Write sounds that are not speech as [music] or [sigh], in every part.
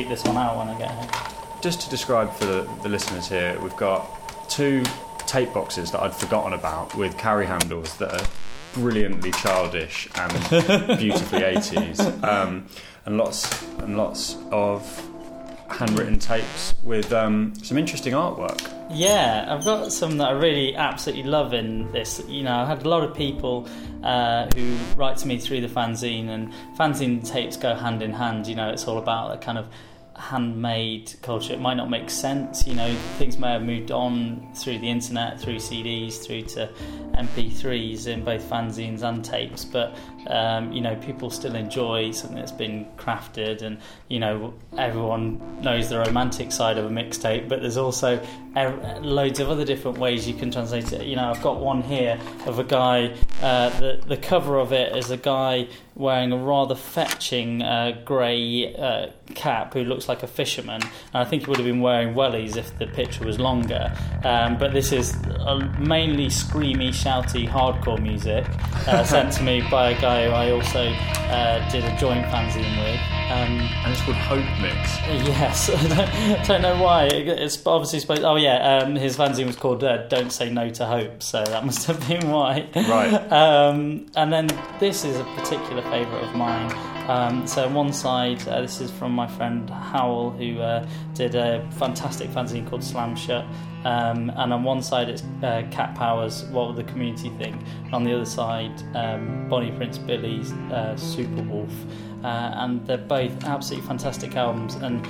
keep this one out when I get home. Just to describe for the, the listeners here, we've got two tape boxes that I'd forgotten about with carry handles that are brilliantly childish and beautifully 80s, [laughs] um, and lots and lots of handwritten tapes with um, some interesting artwork. Yeah, I've got some that I really absolutely love in this. You know, I had a lot of people uh, who write to me through the fanzine, and fanzine tapes go hand in hand. You know, it's all about a kind of handmade culture. It might not make sense, you know, things may have moved on through the internet, through CDs, through to MP3s in both fanzines and tapes, but um, you know, people still enjoy something that's been crafted, and you know, everyone knows the romantic side of a mixtape, but there's also loads of other different ways you can translate it. You know, I've got one here of a guy. Uh, the the cover of it is a guy wearing a rather fetching uh, grey uh, cap who looks like a fisherman. And I think he would have been wearing wellies if the picture was longer. Um, but this is mainly screamy, shouty, hardcore music uh, sent to me by a guy who I also uh, did a joint fanzine with. Um, and it's called Hope Mix. Yes, [laughs] I don't, know why. It's obviously supposed. Oh yeah, um, his fanzine was called uh, "Don't Say No to Hope," so that [laughs] must have been why. Right. Um, and then this is a particular favourite of mine. Um, so on one side, uh, this is from my friend Howell, who uh, did a fantastic fanzine called Slam Shut. Um, and on one side it's uh, Cat Power's, What Would the Community Think? And on the other side, um, Bonnie Prince Billy's uh, Super Wolf. Uh, and they're both absolutely fantastic albums. And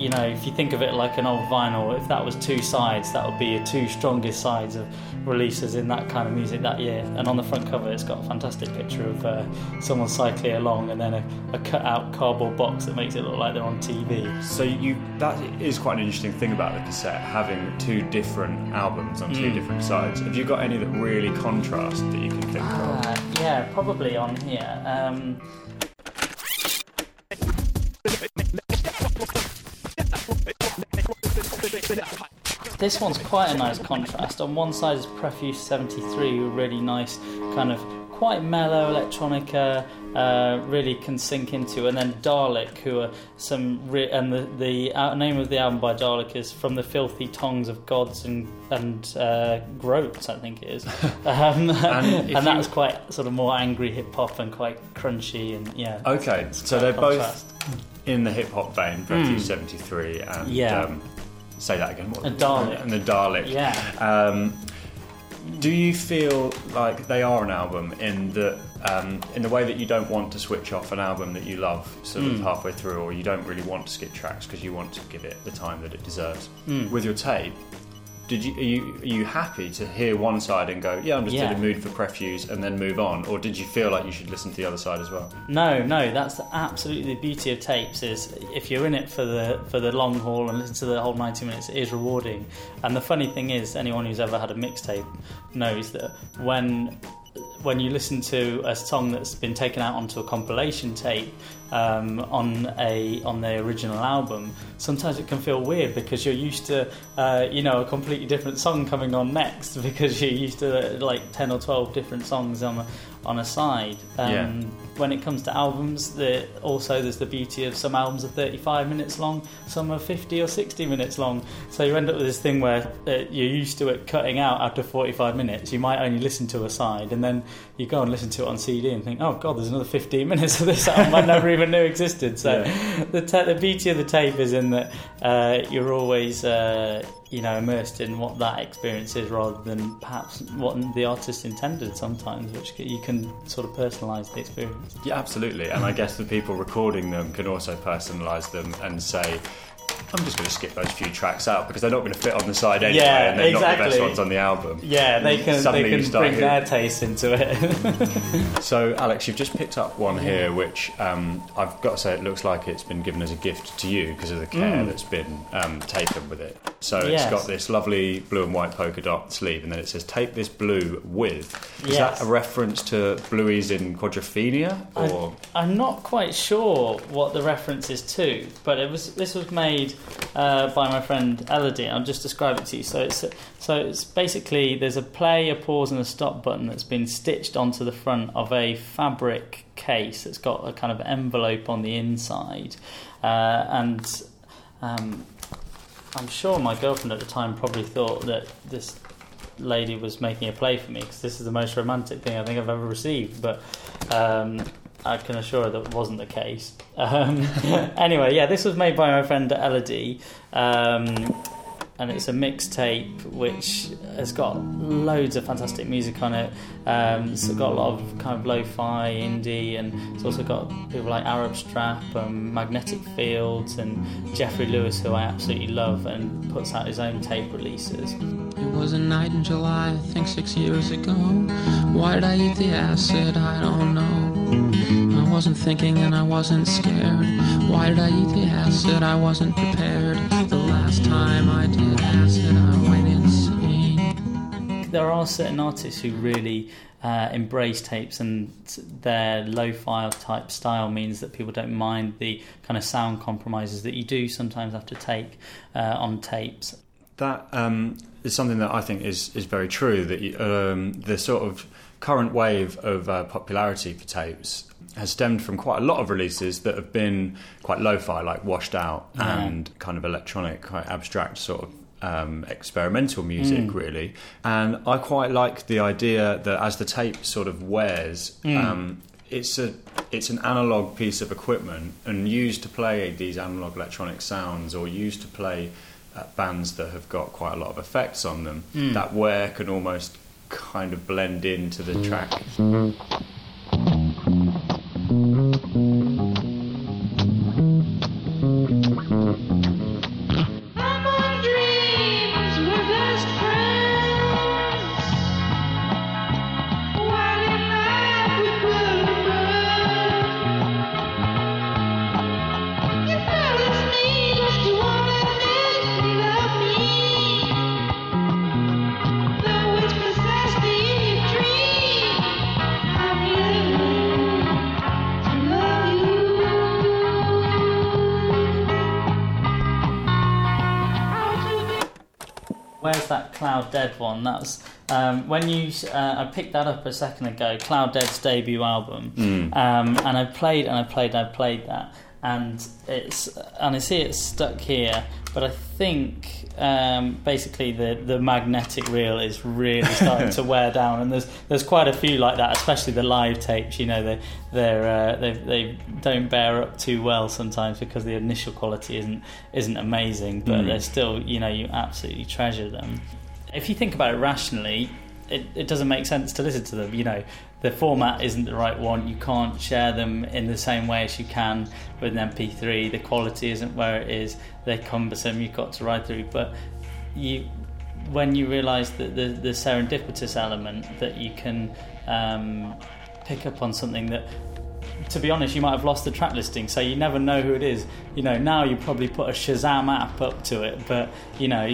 you know, if you think of it like an old vinyl, if that was two sides, that would be your two strongest sides of releases in that kind of music that year. And on the front cover, it's got a fantastic picture of uh, someone cycling along, and then a, a cut-out cardboard box that makes it look like they're on TV. So you that is quite an interesting thing about the cassette, having two different albums on two mm. different sides. Have you got any that really contrast that you can think uh, of? Yeah, probably on here. Um, this one's quite a nice contrast. On one side is Prefuse 73, a really nice kind of quite mellow electronica, uh, really can sink into, and then Dalek, who are some re- and the the uh, name of the album by Dalek is from the filthy tongues of gods and and uh, groats, I think it is, [laughs] um, and, [laughs] and that was quite sort of more angry hip hop and quite crunchy and yeah. Okay, so they're contrast. both in the hip hop vein, Prefuse mm. 73 and yeah. Um, say that again. What, a Dalek. And the Dalek. Yeah. Um, do you feel like they are an album in the um, in the way that you don't want to switch off an album that you love sort of mm. halfway through, or you don't really want to skip tracks because you want to give it the time that it deserves? Mm. With your tape, did you are, you are you happy to hear one side and go, yeah, I'm just yeah. in a mood for Prefuse, and then move on, or did you feel like you should listen to the other side as well? No, no, that's the, absolutely the beauty of tapes is if you're in it for the for the long haul and listen to the whole 90 minutes, it is rewarding. And the funny thing is, anyone who's ever had a mixtape knows that when when you listen to a song that's been taken out onto a compilation tape um, on a on the original album, sometimes it can feel weird because you're used to uh, you know a completely different song coming on next [laughs] because you're used to like ten or twelve different songs on a, on a side. Um, yeah. When it comes to albums, the, also there's the beauty of some albums are 35 minutes long, some are 50 or 60 minutes long. So you end up with this thing where uh, you're used to it cutting out after 45 minutes. You might only listen to a side, and then you go and listen to it on CD and think, oh god, there's another 15 [laughs] minutes of this album I never even knew existed. So yeah. the, the beauty of the tape is in that uh, you're always uh, you know immersed in what that experience is rather than perhaps what the artist intended sometimes which you can sort of personalize the experience yeah absolutely and i guess the people recording them can also personalize them and say I'm just going to skip those few tracks out because they're not going to fit on the side anyway, yeah, and they're exactly. not the best ones on the album. Yeah, they can, they can bring here. their taste into it. [laughs] so, Alex, you've just picked up one here, which um, I've got to say, it looks like it's been given as a gift to you because of the care mm. that's been um, taken with it. So yes. it's got this lovely blue and white polka dot sleeve, and then it says "Take this blue with." Is yes. that a reference to Bluey's in Quadrophenia? Or I'm, I'm not quite sure what the reference is to, but it was this was made uh, by my friend Elodie. I'll just describe it to you. So it's so it's basically there's a play, a pause, and a stop button that's been stitched onto the front of a fabric case that's got a kind of envelope on the inside, uh, and um, I'm sure my girlfriend at the time probably thought that this lady was making a play for me because this is the most romantic thing I think I've ever received. But um, I can assure her that wasn't the case. [laughs] Um, [laughs] anyway, yeah, this was made by my friend Elodie. Um, and it's a mixtape which has got loads of fantastic music on it. Um, it's got a lot of kind of lo-fi indie, and it's also got people like Arab Strap and Magnetic Fields and Jeffrey Lewis, who I absolutely love, and puts out his own tape releases. It was a night in July, I think six years ago. Why did I eat the acid? I don't know. I wasn't thinking and I wasn't scared. Why did I eat the acid? I wasn't prepared. The last time I did acid, I went insane. There are certain artists who really uh, embrace tapes, and their lo-fi type style means that people don't mind the kind of sound compromises that you do sometimes have to take uh, on tapes. That um, is something that I think is is very true. That um, the sort of current wave of uh, popularity for tapes has stemmed from quite a lot of releases that have been quite lo-fi, like washed out Yeah. and kind of electronic, quite abstract sort of um, experimental music, really. And I quite like the idea that as the tape sort of wears. Um, it's a it's an analog piece of equipment and used to play these analog electronic sounds or used to play uh, bands that have got quite a lot of effects on them. That wear can almost kind of blend into the track. That Clouddead one? That's um, when you. Uh, I picked that up a second ago. Clouddead's debut album, um, and I played and I played and I played that, and it's and I see it's stuck here. But I think um, basically the the magnetic reel is really starting to [laughs] wear down, and there's there's quite a few like that, especially the live tapes. You know, they they're uh, they they don't bear up too well sometimes because the initial quality isn't isn't amazing, but they're still you know you absolutely treasure them. If you think about it rationally, it, it doesn't make sense to listen to them. You know, the format isn't the right one. You can't share them in the same way as you can with an MP3. The quality isn't where it is. They're cumbersome. You've got to ride through. But you, when you realise that the, the serendipitous element that you can um, pick up on something that to be honest, you might have lost the track listing, so you never know who it is. You know, now you probably put a Shazam app up to it, but you know,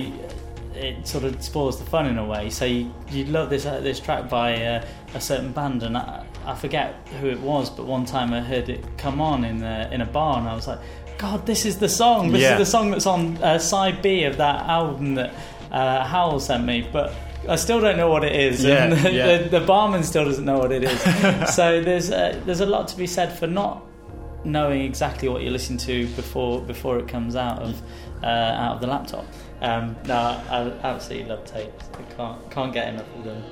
it sort of spoils the fun in a way. So you, you love this uh, this track by uh, a certain band, and I, I forget who it was, but one time I heard it come on in a, in a bar, and I was like, God, this is the song. This Yeah. is the song that's on uh, side B of that album that uh, Howell sent me, but. I still don't know what it is, Yeah, and [laughs] the, yeah. the, the barman still doesn't know what it is. [laughs] so there's uh, there's a lot to be said for not knowing exactly what you're listening to before before it comes out of uh, out of the laptop. Um, no, I, I absolutely love tapes. I can't can't get enough of them.